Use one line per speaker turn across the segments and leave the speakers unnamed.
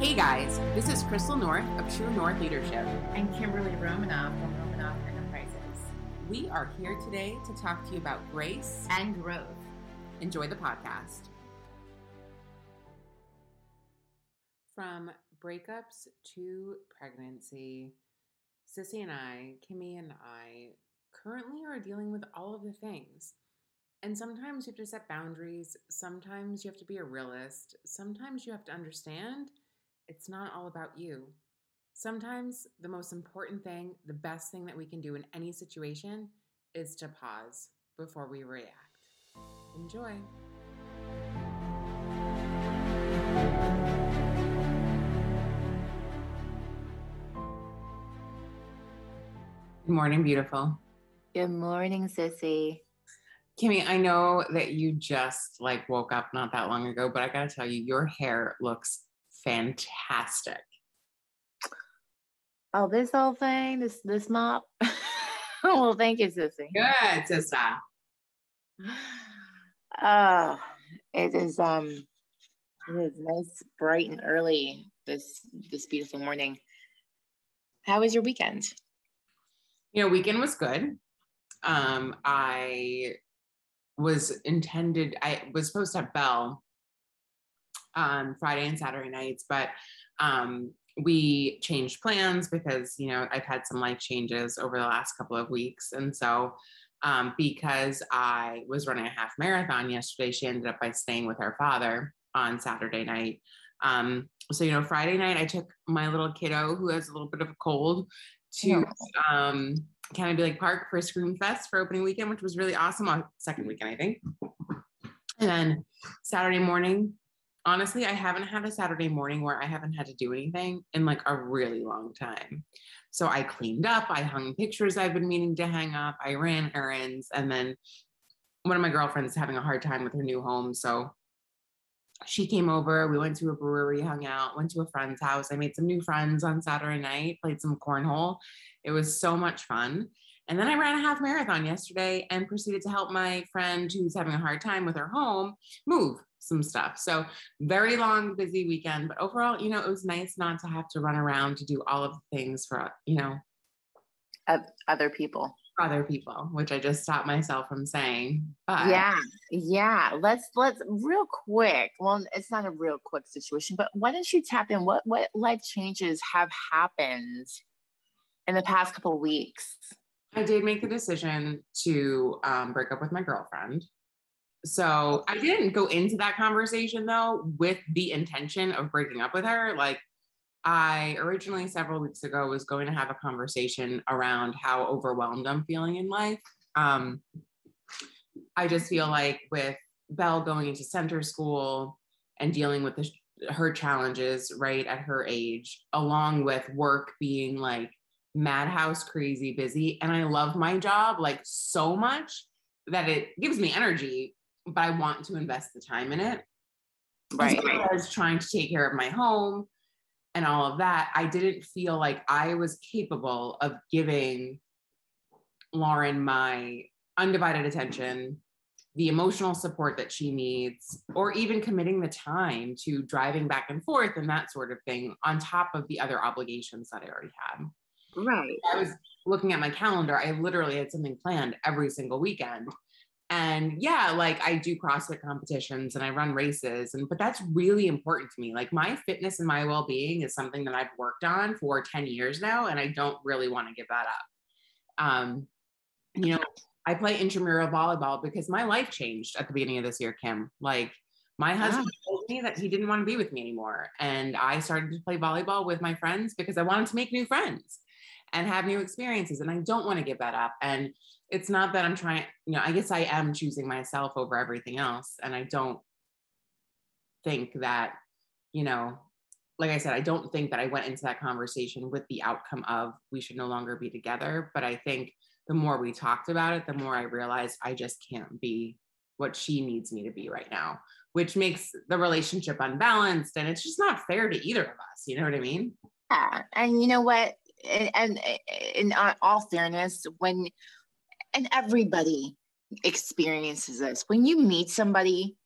Hey guys, this is Crystal North of True North Leadership.
And Kimberly Romanoff from Romanoff Enterprises.
We are here today to talk to you about grace
and growth.
Enjoy the podcast. From breakups to pregnancy, Sissy and I, Kimmy and I, currently are dealing with all of the things. And sometimes you have to set boundaries. Sometimes you have to be a realist. Sometimes you have to understand it's not all about you. Sometimes the most important thing, the best thing that we can do in any situation is to pause before we react. Enjoy. Good morning, beautiful.
Good morning, Sissy.
Kimmy, I know that you just like woke up not that long ago, but I gotta tell you, your hair looks fantastic.
Oh, this whole thing, this this mop. well, thank you, Sissy.
Good, sister.
Oh, it is um it is nice, bright and early this this beautiful morning. How was your weekend?
You know, weekend was good. Um, I was intended, I was supposed to have Belle on Friday and Saturday nights, but um, we changed plans because you know I've had some life changes over the last couple of weeks, and so um, because I was running a half marathon yesterday, she ended up by staying with her father on Saturday night. Um, so you know, Friday night I took my little kiddo who has a little bit of a cold to um, Canobie Lake Park for Scream Fest for opening weekend, which was really awesome. On second weekend, I think. And then Saturday morning, honestly, I haven't had a Saturday morning where I haven't had to do anything in like a really long time. So I cleaned up, I hung pictures I've been meaning to hang up, I ran errands, and then one of my girlfriends is having a hard time with her new home. So she came over, we went to a brewery, hung out, went to a friend's house. I made some new friends on Saturday night, played some cornhole. It was so much fun. And then I ran a half marathon yesterday and proceeded to help my friend who's having a hard time with her home move some stuff. So very long, busy weekend, but overall, you know, it was nice not to have to run around to do all of the things for, you know,
other people.
Other people, which I just stopped myself from saying.
But yeah, yeah. Let's let's real quick. Well, it's not a real quick situation, but why don't you tap in? What what life changes have happened in the past couple weeks?
I did make the decision to um, break up with my girlfriend. So I didn't go into that conversation though with the intention of breaking up with her. Like I originally several weeks ago was going to have a conversation around how overwhelmed I'm feeling in life. Um, I just feel like with Belle going into center school and dealing with the, her challenges right at her age, along with work being like madhouse crazy busy, and I love my job like so much that it gives me energy but I want to invest the time in it. Right. As well as trying to take care of my home and all of that, I didn't feel like I was capable of giving Lauren my undivided attention, the emotional support that she needs, or even committing the time to driving back and forth and that sort of thing, on top of the other obligations that I already had.
Right.
I was looking at my calendar. I literally had something planned every single weekend. And yeah like i do crossfit competitions and i run races and but that's really important to me. Like my fitness and my well-being is something that i've worked on for 10 years now and i don't really want to give that up. Um you know i play intramural volleyball because my life changed at the beginning of this year kim. Like my husband told me that he didn't want to be with me anymore and i started to play volleyball with my friends because i wanted to make new friends and have new experiences and i don't want to give that up and it's not that I'm trying, you know, I guess I am choosing myself over everything else. And I don't think that, you know, like I said, I don't think that I went into that conversation with the outcome of we should no longer be together. But I think the more we talked about it, the more I realized I just can't be what she needs me to be right now, which makes the relationship unbalanced. And it's just not fair to either of us. You know what I mean?
Yeah. And you know what? And, in all fairness, when and everybody experiences this. When you meet somebody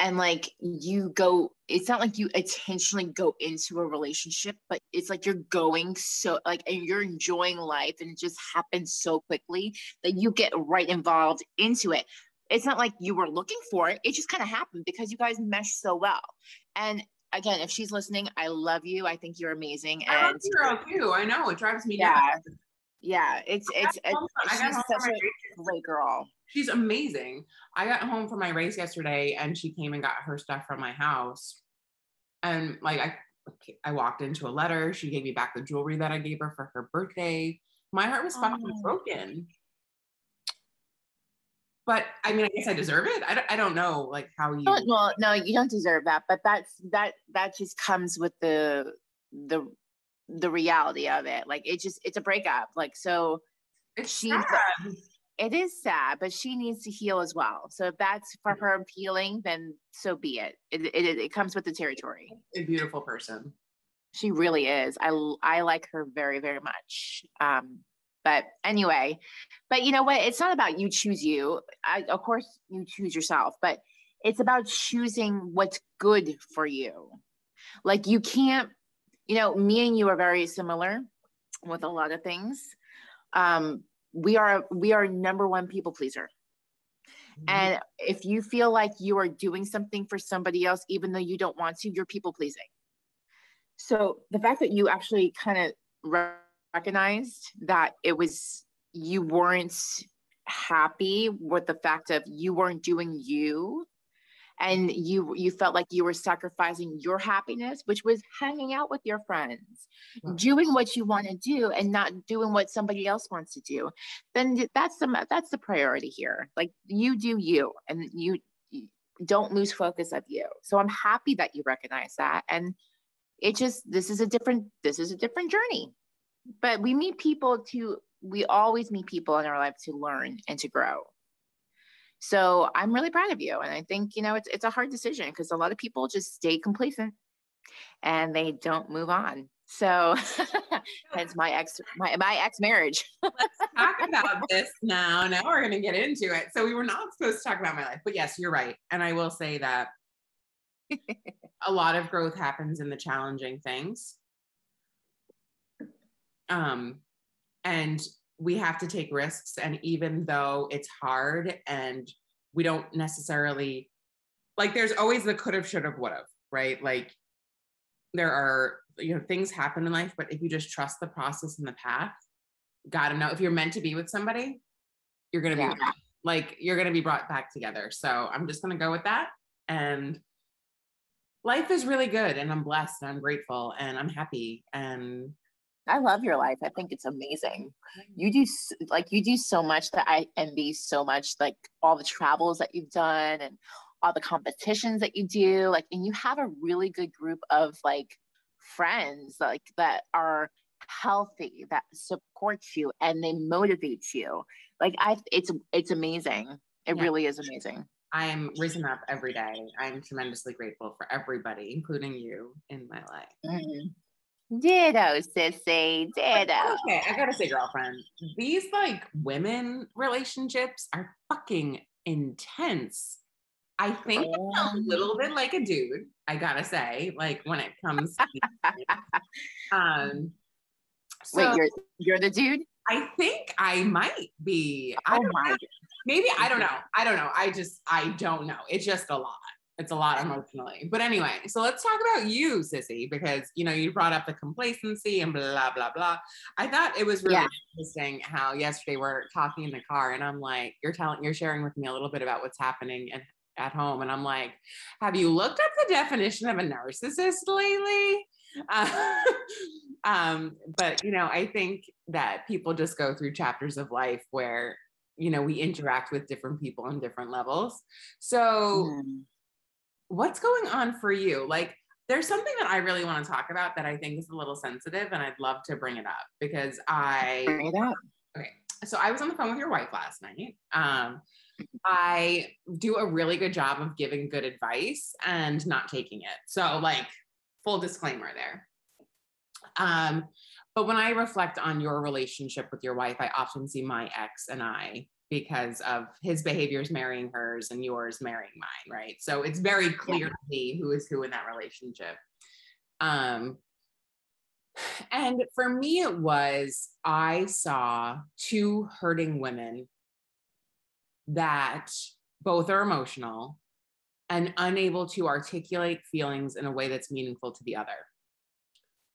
and like you go it's not like you intentionally go into a relationship but it's like you're going so like and you're enjoying life and it just happens so quickly that you get right involved into it. It's not like you were looking for it. It just kind of happened because you guys mesh so well. And again if she's listening i love you i think you're amazing
I
and
love girl too. I know it drives me
yeah
nuts.
yeah it's it's, it's
I got
she's such a great girl
She's amazing. I got home from my race yesterday and she came and got her stuff from my house. And like I I walked into a letter. She gave me back the jewelry that I gave her for her birthday. My heart was fucking
Oh.
broken. But I mean, I guess I deserve it. I don't, I don't know like how you
well, no, you don't deserve that, but that's that that just comes with the the the reality of it. Like it just it's a breakup. Like so
it's
she's-
sad.
it is sad, but she needs to heal as well. So if that's for her healing, then so be it. It it, it comes with the territory.
a beautiful person.
She really is. I I like her very very much. Um, but anyway, but you know what? It's not about you choose you. I, of course you choose yourself, but it's about choosing what's good for you. Like you can't, you know, me and you are very similar with a lot of things. Um, we are we are number one people pleaser. And if you feel like you are doing something for somebody else, even though you don't want to, you're people pleasing. So the fact that you actually kind of recognized that it was you weren't happy with the fact of you weren't doing you. And you you felt like you were sacrificing your happiness which was hanging out with your friends doing what you want to do and not doing what somebody else wants to do. Then that's the that's the priority here. Like you do you and you, you don't lose focus of you. So i'm happy that you recognize that. And it just this is a different this is a different journey but we meet people to we always meet people in our life to learn and to grow so i'm really proud of you and i think you know it's, it's a hard decision because a lot of people just stay complacent and they don't move on so that's my ex my, my ex marriage Let's
talk about this now. Now we're going to get into it. So we were not supposed to talk about my life, but yes, you're right. And I will say that a lot of growth happens in the challenging things. Um, and we have to take risks. And even though it's hard and we don't necessarily like, there's always the could have, should have, would have, right? Like, there are, you know, things happen in life, but if you just trust the process and the path, gotta know if you're meant to be with somebody, you're gonna be
Yeah.
them. like you're gonna be brought back together. So I'm just gonna go with that. And life is really good and I'm blessed and I'm grateful and I'm happy. And
i love your life i think it's amazing you do like you do so much that i envy so much like all the travels that you've done and all the competitions that you do like and you have a really good group of like friends like that are healthy that support you and they motivate you like i it's it's amazing it
Yeah.
really is amazing
I am risen up every day. I'm tremendously grateful for everybody, including you in my life.
Mhm. Ditto sissy ditto
Okay, I gotta say, girlfriend, these like women relationships are fucking intense. I think it's a little bit like a dude, I gotta say, like when it comes to um so
wait you're you're the dude
I think I might be. I
oh my
know. Maybe I don't know. I don't know. I just I don't know. It's just a lot. It's a lot emotionally. But anyway, so let's talk about you, Sissy, because you know you brought up the complacency and blah blah blah. I thought it was really
Yeah.
interesting how yesterday we're talking in the car and I'm like, you're telling you're sharing with me a little bit about what's happening and at home. And I'm like, have you looked up the definition of a narcissist lately? Uh, um, but you know, I think that people just go through chapters of life where you know we interact with different people on different levels. So,
Mm.
What's going on for you? Like, there's something that I really want to talk about that I think is a little sensitive, and I'd love to bring it up because I
Bring it up.
Okay. So I was on the phone with your wife last night. Um, I do a really good job of giving good advice and not taking it. So, like, full disclaimer there. Um, but when I reflect on your relationship with your wife, I often see my ex and I because of his behaviors marrying hers and yours marrying mine, right? So it's very clear yeah. to me who is who in that relationship. Um, and for me, it was I saw two hurting women that both are emotional and unable to articulate feelings in a way that's meaningful to the other.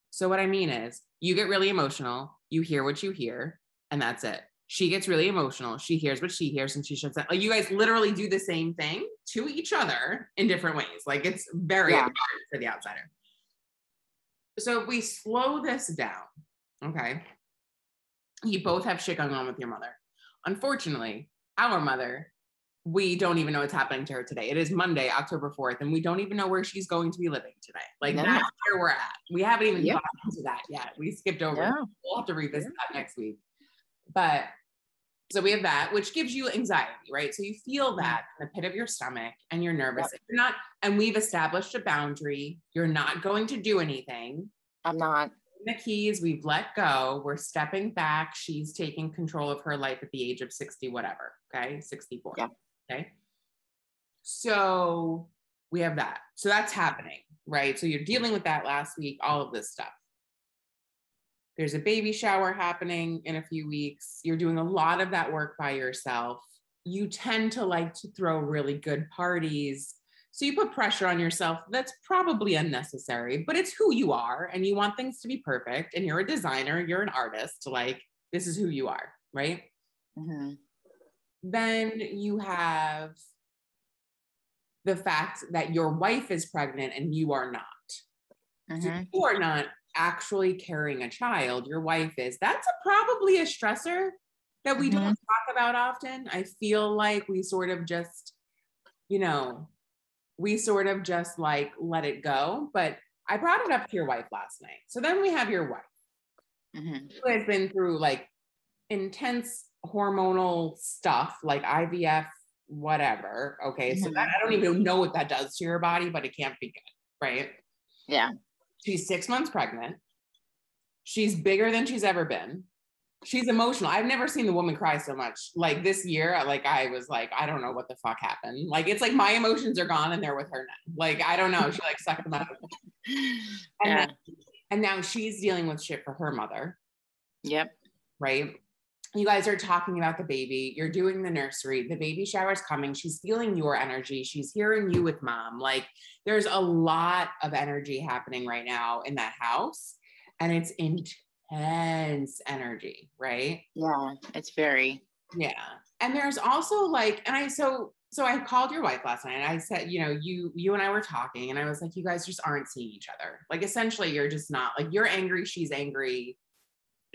So, what I mean is, you get really emotional, you hear what you hear, and that's it. She gets really emotional, she hears what she hears, and she shuts down. Like, you guys literally do the same thing to each other in different ways. Like, it's very yeah. for the outsider. So, if we slow this down, okay, you both have shit going on with your mother. Unfortunately, our mother we don't even know what's happening to her today. It is Monday, October 4th, and we don't even know where she's going to be living today. Like yeah. that's where we're at. We haven't even yeah. gotten to that yet. We skipped over. Yeah. We'll have to revisit that next week. But so we have that, which gives you anxiety, right? So you feel mm-hmm. that in the pit of your stomach and you're nervous. Yep. You're not, and we've established a boundary. You're not going to do anything.
I'm not.
The keys, we've let go. We're stepping back. She's taking control of her life at the age of 60, whatever. Okay. 64. Yeah. Okay. So we have that. So that's happening, right? So you're dealing with that last week, all of this stuff. There's a baby shower happening in a few weeks. You're doing a lot of that work by yourself. You tend to like to throw really good parties. So you put pressure on yourself. That's probably unnecessary, but it's who you are and you want things to be perfect. And you're a designer, you're an artist. Like, this is who you are, right? Mm-hmm. Then you have the fact that your wife is pregnant and you are not. Mm-hmm. So you are not actually carrying a child, your wife is. That's a, probably a stressor that we mm-hmm. don't talk about often. I feel like we sort of just, you know, we sort of just like let it go. But I brought it up to your wife last night. So then we have your wife mm-hmm. who has been through like intense hormonal stuff like IVF, whatever. Okay. Mm-hmm. So that I don't even know what that does to your body, but it can't be good. Right.
Yeah.
She's six months pregnant. She's bigger than she's ever been. She's emotional. I've never seen the woman cry so much. Like this year, like I was like, I don't know what the fuck happened. Like it's like my emotions are gone and they're with her now. Like I don't know. She like sucked them out. And, yeah. then, and now she's dealing with shit for her mother.
Yep.
Right you guys are talking about the baby, you're doing the nursery, the baby shower is coming, she's feeling your energy, she's hearing you with mom. Like there's a lot of energy happening right now in that house, and it's intense energy, right?
Yeah, it's very.
Yeah. And there's also like, and I so so I called your wife last night and I said, you know, you you and I were talking, and I was like, you guys just aren't seeing each other. Like essentially, you're just not like you're angry, she's angry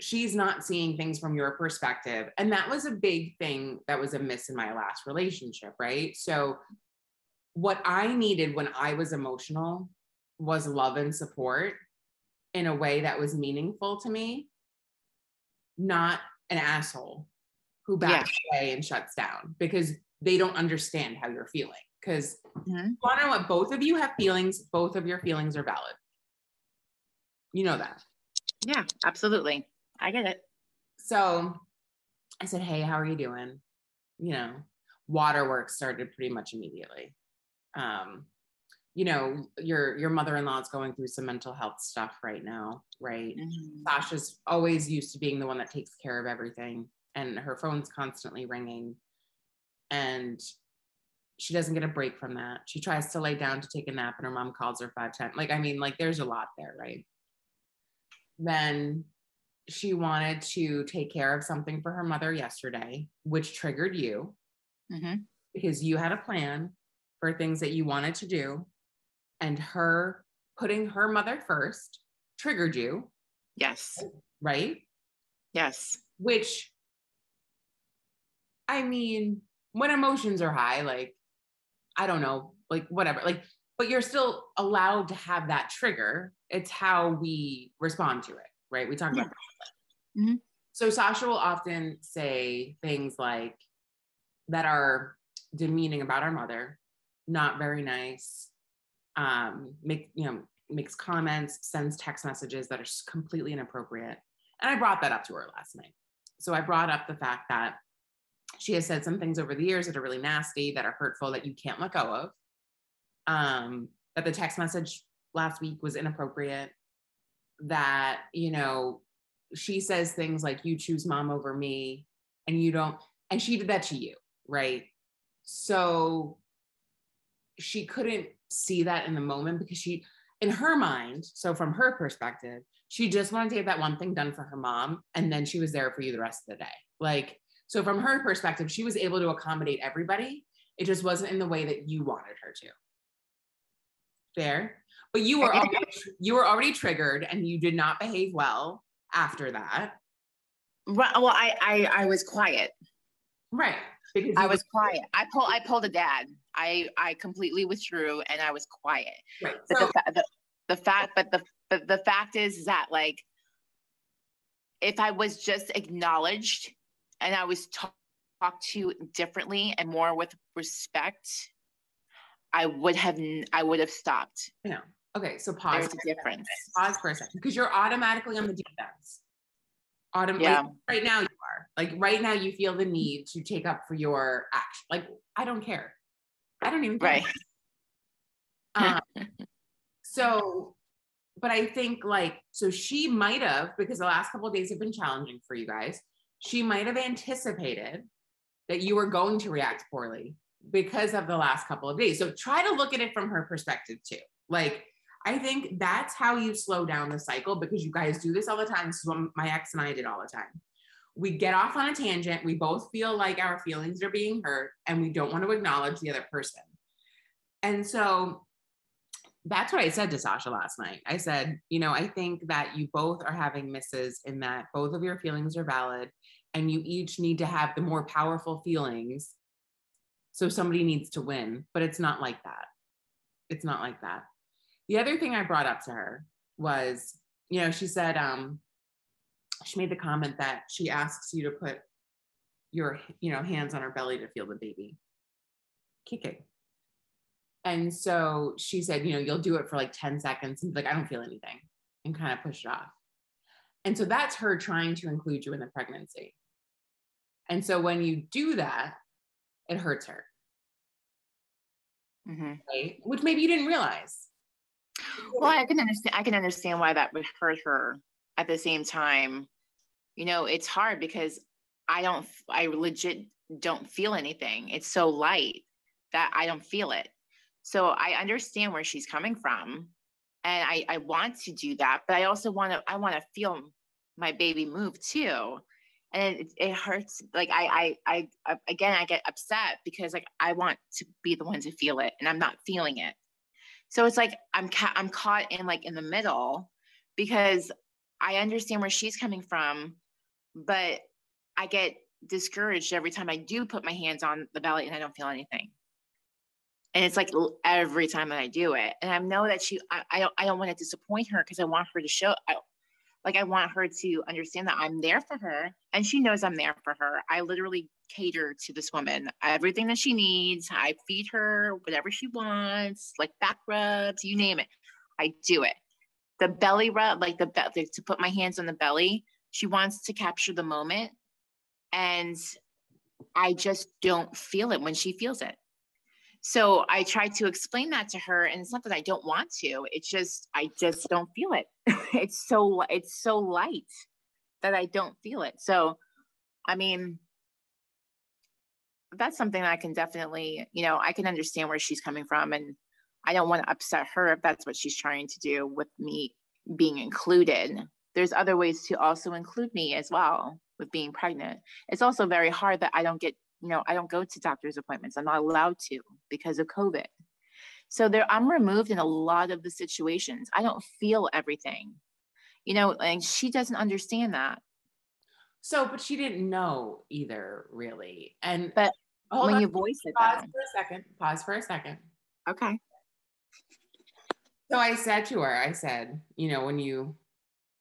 she's not seeing things from your perspective. And that was a big thing that was a miss in my last relationship, right? So, what I needed when I was emotional was love and support in a way that was meaningful to me, not an asshole who backs yeah. away and shuts down because they don't understand how you're feeling. Because mm-hmm. you want to know what both of you have feelings, both of your feelings are valid. You know that.
Yeah, absolutely. I get it.
So I said, Hey, how are you doing? You know, waterworks started pretty much immediately. Um, you know, your your mother-in-law is going through some mental health stuff right now, right? Mm-hmm. Sasha's always used to being the one that takes care of everything, and her phone's constantly ringing. And she doesn't get a break from that. She tries to lay down to take a nap, and her mom calls her five times. Like, I mean, like there's a lot there, right? Then she wanted to take care of something for her mother yesterday, which triggered you mm-hmm. because you had a plan for things that you wanted to do. And her putting her mother first triggered you.
Yes.
Right?
Yes.
Which, I mean, when emotions are high, like, I don't know, like, whatever, like, but you're still allowed to have that trigger. It's how we respond to it, right? We talk yeah. about Mm-hmm. So Sasha will often say things like that are demeaning about our mother, not very nice. Um, make you know makes comments, sends text messages that are completely inappropriate. And I brought that up to her last night. So I brought up the fact that she has said some things over the years that are really nasty, that are hurtful, that you can't let go of. Um, that the text message last week was inappropriate. That, you know, she says things like, you choose mom over me, and you don't, and she did that to you, right? So she couldn't see that in the moment because she, in her mind, so from her perspective, she just wanted to get that one thing done for her mom. And then she was there for you the rest of the day. Like, so from her perspective, she was able to accommodate everybody. It just wasn't in the way that you wanted her to. Fair. But you were already, you were already triggered and you did not behave well after that.
Well, I I, I was quiet.
Right.
Because I was quiet. I pulled I pulled a dad. I I completely withdrew and I was quiet. Right. But so, the, the the fact but the but the fact is that like if I was just acknowledged and I was talked to differently and more with respect, I would have I would have stopped.
Know. Okay, so pause.
There's a difference.
Pause for a second because you're automatically on the defense. Autumn, yeah. Like, right now you are. Like right now you feel the need to take up for your action. Like I don't care. I don't even care. Right. um, so, but I think like so she might have because the last couple days have been challenging for you guys she might have anticipated that you were going to react poorly because of the last couple of days. So try to look at it from her perspective too. Like, I think that's how you slow down the cycle because you guys do this all the time. This is what my ex and I did all the time. We get off on a tangent. We both feel like our feelings are being hurt and we don't want to acknowledge the other person. And so that's what I said to Sasha last night. I said, you know, I think that you both are having misses in that both of your feelings are valid and you each need to have the more powerful feelings. So somebody needs to win, but it's not like that. It's not like that. The other thing I brought up to her was, you know, she said, um, she made the comment that she asks you to put your, you know, hands on her belly to feel the baby kicking. And so she said, you know, you'll do it for like 10 seconds and like, I don't feel anything and kind of push it off. And so that's her trying to include you in the pregnancy. And so when you do that, it hurts her. Mm-hmm. Right? Which maybe you didn't realize.
Well, I can understand I can understand why that would hurt her at the same time. You know, it's hard because I don't I legit don't feel anything. It's so light that I don't feel it. So I understand where she's coming from. And I, I want to do that, but I also want to I want to feel my baby move too. And it, it hurts. Like I, I, I, again, I get upset because like I want to be the one to feel it, and I'm not feeling it. So it's like I'm ca- I'm caught in like in the middle because I understand where she's coming from, but I get discouraged every time I do put my hands on the belly and I don't feel anything and it's like every time that I do it. And I know that she, I, I don't, I don't want to disappoint her because I want her to show, I, like I want her to understand that I'm there for her, and she knows I'm there for her. I literally cater to this woman everything that she needs. I feed her whatever she wants, like back rubs, you name it. I do it. The belly rub, like the like to put my hands on the belly. She wants to capture the moment, and I just don't feel it when she feels it. So I tried to explain that to her, and it's not that I don't want to. It's just I just don't feel it. it's so it's so light that I don't feel it. So, I mean, that's something that I can definitely, you know, I can understand where she's coming from, and I don't want to upset her if that's what she's trying to do with me being included. There's other ways to also include me as well with being pregnant. It's also very hard that I don't get you know, I don't go to doctor's appointments. I'm not allowed to because of COVID. So there, I'm removed in a lot of the situations. I don't feel everything, you know, and she doesn't understand that.
So, but she didn't know either, really. And
but when on, you voice it,
pause for a second. Pause for a second.
Okay.
So I said to her, I said, you know, when you,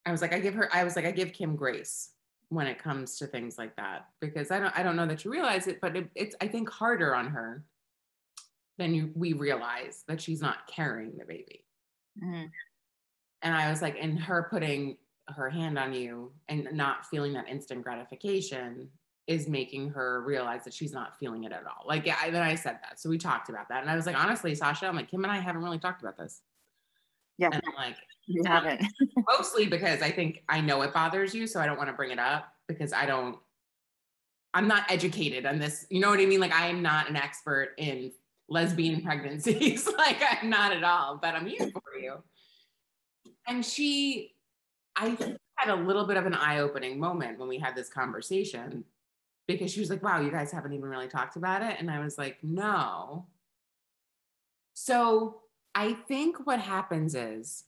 I was like, I give her, I was like, I give Kim grace when it comes to things like that because I don't I don't know that you realize it, but it, it's I think harder on her than you, we realize that she's not carrying the baby. Mm-hmm. And I was like, and her putting her hand on you and not feeling that instant gratification is making her realize that she's not feeling it at all. Like, yeah, then I said that. So we talked about that. And I was like, honestly, Sasha, I'm like, Kim and I haven't really talked about this.
Yeah.
And I'm like,
you haven't.
mostly because I think I know it bothers you. So I don't want to bring it up because I don't, I'm not educated on this. You know what I mean? Like, I am not an expert in lesbian mm-hmm. pregnancies. like, I'm not at all, but I'm here for you. And she, I had a little bit of an eye opening moment when we had this conversation because she was like, wow, you guys haven't even really talked about it. And I was like, no. So I think what happens is,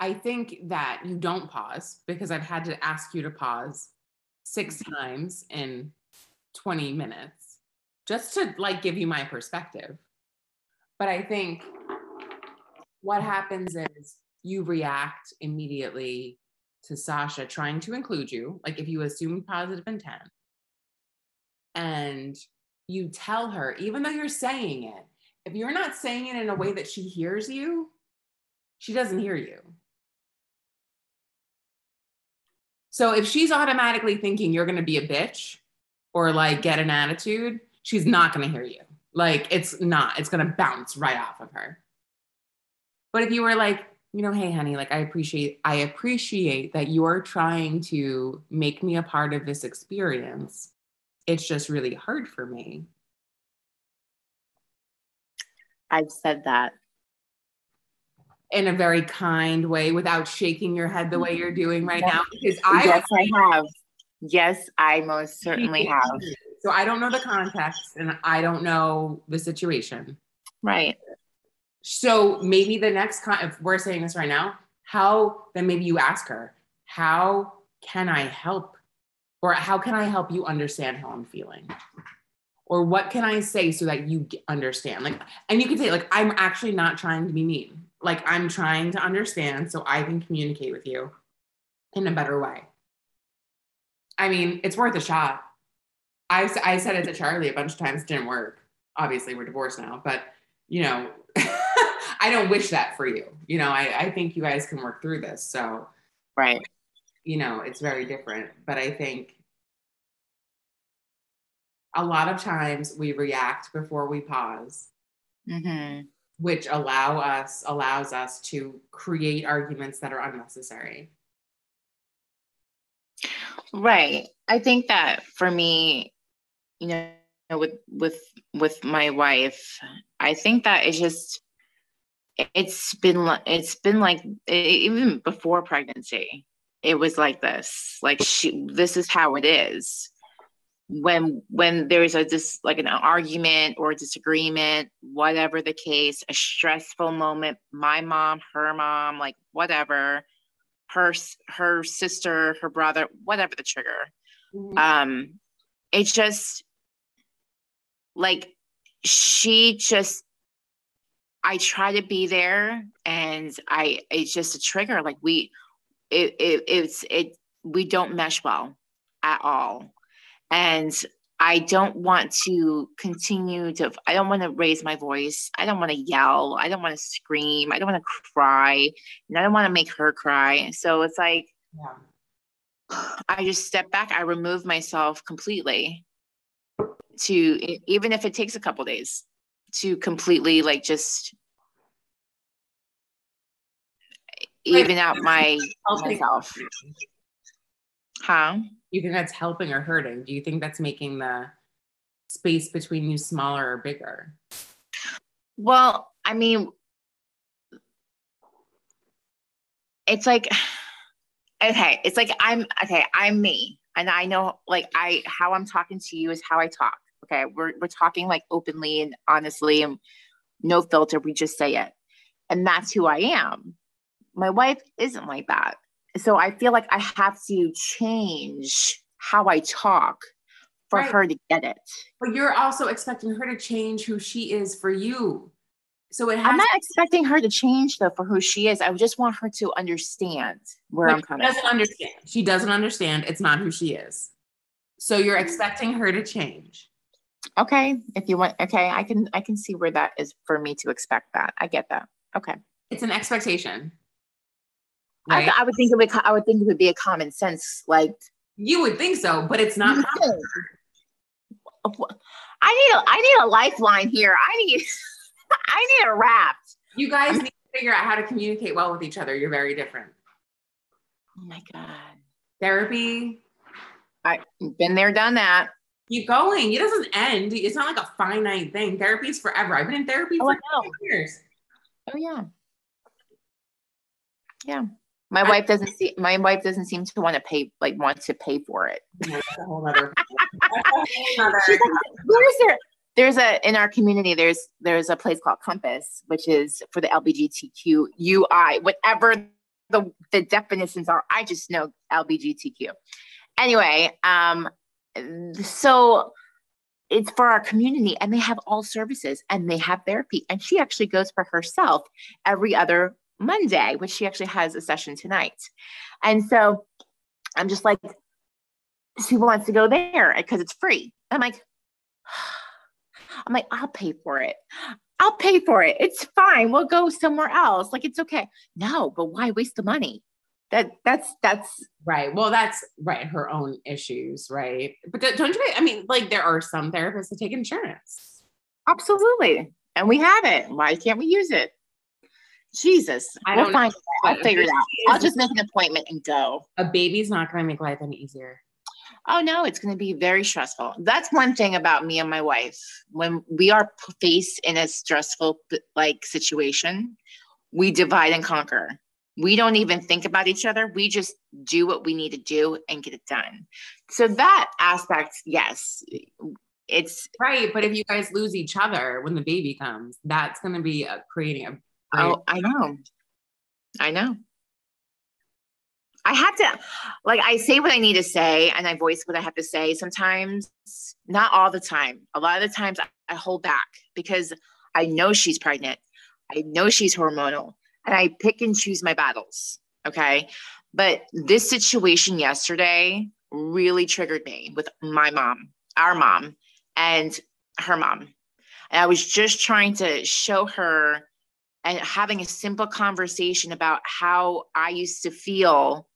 I think that you don't pause because I've had to ask you to pause six mm-hmm. times in 20 minutes just to like give you my perspective. But I think what happens is you react immediately to Sasha trying to include you, like if you assume positive intent, and you tell her, even though you're saying it, if you're not saying it in a way that she hears you, she doesn't hear you. So if she's automatically thinking you're going to be a bitch or like get an attitude, she's not going to hear you. Like it's not, it's going to bounce right off of her. But if you were like, you know, hey honey, like I appreciate I appreciate that you're trying to make me a part of this experience. It's just really hard for me.
I've said that
in a very kind way without shaking your head the way you're doing right now because I
Yes, I have. Yes, I most certainly have.
So I don't know the context and I don't know the situation.
Right.
So maybe the next con- if we're saying this right now, how then maybe you ask her, how can I help? Or how can I help you understand how I'm feeling? Or what can I say so that you understand? Like, and you can say, like, I'm actually not trying to be mean. Like, I'm trying to understand so I can communicate with you in a better way. I mean, it's worth a shot. I, I said it to Charlie a bunch of times, didn't work. Obviously, we're divorced now, but you know, I don't wish that for you. You know, I, I think you guys can work through this. So,
right.
You know, it's very different. But I think a lot of times we react before we pause,
mm-hmm.
Which allow us allows us to create arguments that are unnecessary.
Right. I think that for me, you know, with with with my wife, I think that it's just it's been it's been like even before pregnancy it was like this like she this is how it is when when there's a just like an argument or disagreement whatever the case a stressful moment my mom her mom like whatever her her sister her brother whatever the trigger mm-hmm. um it's just like she just I try to be there and I it's just a trigger. Like we it, it it's it we don't mesh well at all. And I don't want to continue to I don't want to raise my voice. I don't want to yell. I don't want to scream. I don't want to cry. And I don't want to make her cry. So it's like yeah. I just step back. I remove myself completely to even if it takes a couple days to completely like just even out my myself. Huh?
You think that's helping or hurting? Do you think that's making the space between you smaller or bigger?
Well, I mean, it's like, okay, it's like I'm okay, I'm me. And I know like I how I'm talking to you is how I talk. Okay. We're we're talking like openly and honestly and no filter. We just say it. And that's who I am. My wife isn't like that. So I feel like I have to change how I talk for right. her to get it.
But you're also expecting her to change who she is for you. So it
I'm not expecting her to change though for who she is. I just want her to understand where I'm coming.
She doesn't from. understand. She doesn't understand. It's not who she is. So you're mm-hmm. expecting her to change.
Okay, if you want, okay, I can I can see where that is for me to expect that. I get that. Okay,
it's an expectation.
Right? I, I would think it would I would think it would be a common sense like
You would think so, but it's not.
I need a I need a lifeline here. I need I need a wrap.
You guys need to figure out how to communicate well with each other. You're very different.
Oh my god.
Therapy.
I've been there, done that.
Keep going. It doesn't end. It's not like a finite thing. Therapy is forever. I've been in therapy
Oh,
for years.
Oh yeah. Yeah. My wife doesn't see my wife doesn't seem to want to pay like want to pay for it.
Yeah, That's a whole other. that's a whole other-
She's like, Where's there? There's a in our community. There's there's a place called Compass, which is for the LGBTQ UI, whatever the the definitions are. I just know LGBTQ. Anyway, um, so it's for our community, and they have all services, and they have therapy, and she actually goes for herself every other Monday, which she actually has a session tonight, and so I'm just like, she wants to go there because it's free. I'm like, I'm like, I'll pay for it. I'll pay for it. It's fine. We'll go somewhere else. Like it's okay. No, but why waste the money? That that's that's
Right. Well, that's right. Her own issues, right? But don't you? I mean, like there are some therapists that take insurance.
absolutely. And we have it. Why can't we use it? Jesus.
I
we'll find it. I'll figure it out. I'll just make an appointment and go.
A baby's not going to make life any easier.
Oh no, it's going to be very stressful. That's one thing about me and my wife. When we are faced in a stressful like situation, we divide and conquer. We don't even think about each other. We just do what we need to do and get it done. So that aspect, yes, it's
Right. But if you guys lose each other when the baby comes, that's going to be uh creating a.
oh, I know. I know. I have to like I say what I need to say and I voice what I have to say sometimes, not all the time. A lot of the times I, I hold back because I know she's pregnant. I know she's hormonal and I pick and choose my battles. Okay. But this situation yesterday really triggered me with my mom, our mom, and her mom. And I was just trying to show her and having a simple conversation about how I used to feel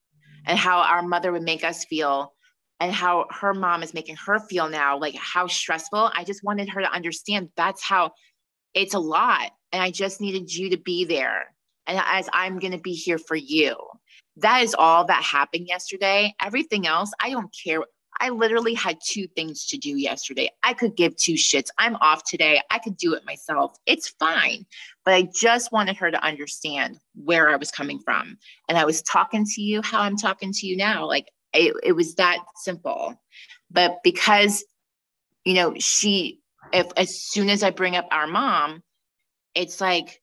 and how our mother would make us feel and how her mom is making her feel now, like how stressful. I just wanted her to understand that's how it's a lot. And I just needed you to be there. And as I'm going to be here for you. That is all that happened yesterday. Everything else, I don't care. I literally had two things to do yesterday. I could give two shits. I'm off today. I could do it myself. It's fine. But I just wanted her to understand where I was coming from. And I was talking to you how I'm talking to you now. Like it, it was that simple. But because, you know, she, if as soon as I bring up our mom, it's like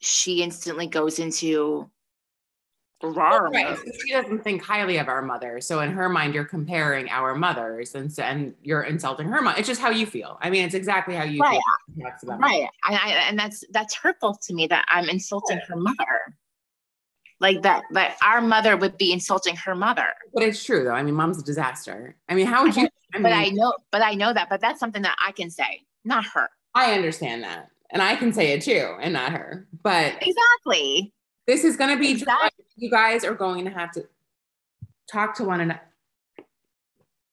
she instantly goes into
Right. So she doesn't think highly of our mother. So in her mind, you're comparing our mothers and so, and you're insulting her mom. It's just how you feel. I mean, it's exactly how you
Right.
feel. She talks about it.
Right. And I and that's that's hurtful to me that I'm insulting her mother. Like that that our mother would be insulting her mother.
But it's true though. I mean, mom's a disaster. I mean, how would you? I mean,
But I know but I know that, but that's something that I can say, not her.
I understand that. And I can say it too, and not her. But
Exactly.
This is going to be
Exactly.
you guys are going to have to talk to one another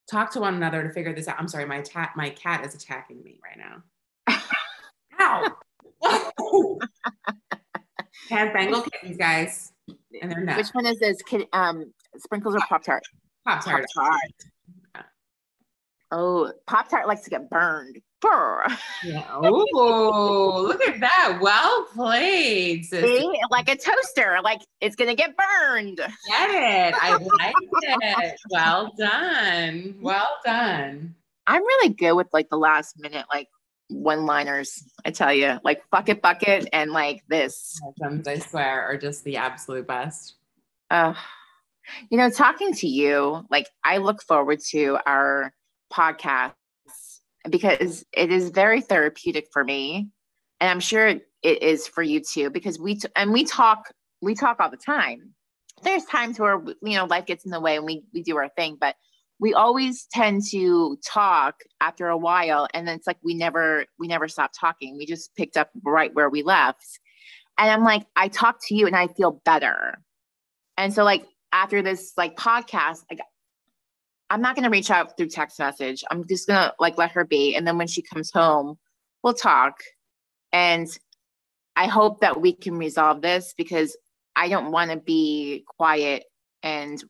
talk to one another to figure this out i'm sorry my cat my cat is attacking me right now ow has bengal kittens guys and they're
Which one is this? Kid um sprinkles or pop tart Pop-Tart. Oh, Pop Tart likes to get burned.
Yeah. oh look at that well played.
See? Like a toaster. Like it's gonna get burned.
get it i like it well done well done
I'm really good with like the last minute like one liners. I tell you, like bucket, bucket, and like this.
I swear, are just the absolute best.
Uh, you know, talking to you, like I look forward to our podcasts because it is very therapeutic for me, and I'm sure it is for you too. Because we t- and we talk, we talk all the time. There's times where you know life gets in the way and we we do our thing, but we always tend to talk after a while, and then it's like we never we never stop talking. We just picked up right where we left, and I'm like, I talk to you and I feel better. And so like after this like podcast, like I'm not gonna reach out through text message. I'm just gonna like let her be. And then when she comes home, we'll talk. And I hope that we can resolve this because I don't want to be quiet and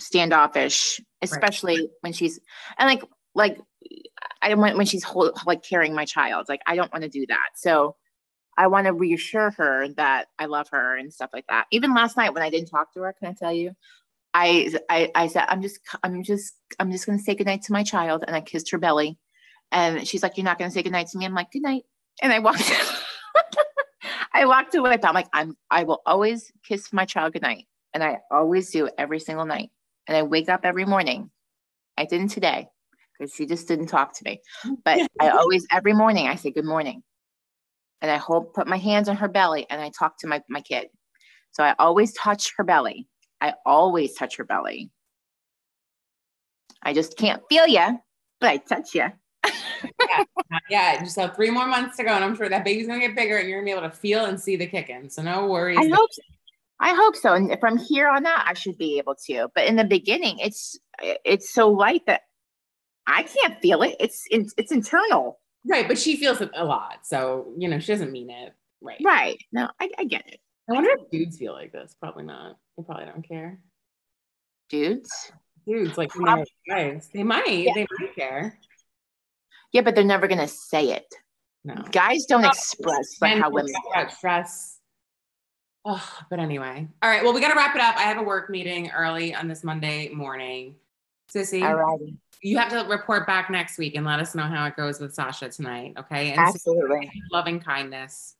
standoffish, especially right. when she's and like like I don't want when she's hold, like carrying my child. Like I don't want to do that. So I want to reassure her that I love her and stuff like that. Even last night when I didn't talk to her, can I tell you? I, I I said I'm just I'm just I'm just gonna say goodnight to my child and I kissed her belly. And she's like you're not gonna say goodnight to me? I'm like good night and I walked I walked away but I'm like I'm I will always kiss my child goodnight and I always do every single night. And I wake up every morning. I didn't today because she just didn't talk to me. But I always every morning I say good morning. And I hold put my hands on her belly and I talk to my my kid. So I always touch her belly I always touch her belly. I just can't feel you, but I touch you.
yeah, yeah, just have three more months to go, and I'm sure that baby's gonna get bigger, and you're gonna be able to feel and see the kicking. So no worries.
I hope. So. I hope so. And from here on out, I should be able to. But in the beginning, it's it's so light that I can't feel it. It's it's, it's internal.
Right, but she feels it a lot, so you know she doesn't mean it. Right.
Right. No, I, I get it.
I wonder if dudes feel like this. Probably not. They probably don't care.
Dudes?
Dudes, like guys. They might. Yeah. They might care.
Yeah, but they're never gonna say it. No. Guys don't express like how women
stress. Oh, but anyway. All right. Well, we gotta wrap it up. I have a work meeting early on this Monday morning. Sissy.
Alrighty.
You have to report back next week and let us know how it goes with Sasha tonight. Okay. And
Absolutely.
Loving kindness.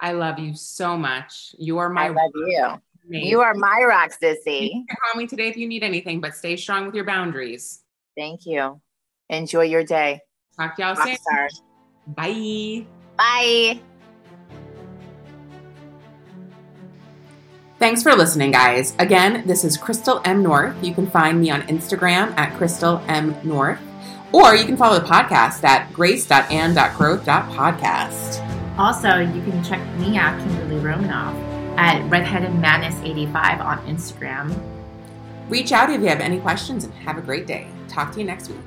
I love you so much. You are my.
I love you. Amazing. You are my rock, sissy.
You can call me today if you need anything, but stay strong with your boundaries.
Thank you. Enjoy your day.
Talk to y'all soon. Bye.
Bye.
Thanks for listening, guys. Again, this is Crystal M. North. You can find me on Instagram at Crystal M. North, or you can follow the podcast at grace.and.growth.podcast.
Also, you can check me out, Kimberly Romanoff, at Redheaded Madness 85 on Instagram.
Reach out if you have any questions and have a great day. Talk to you next week.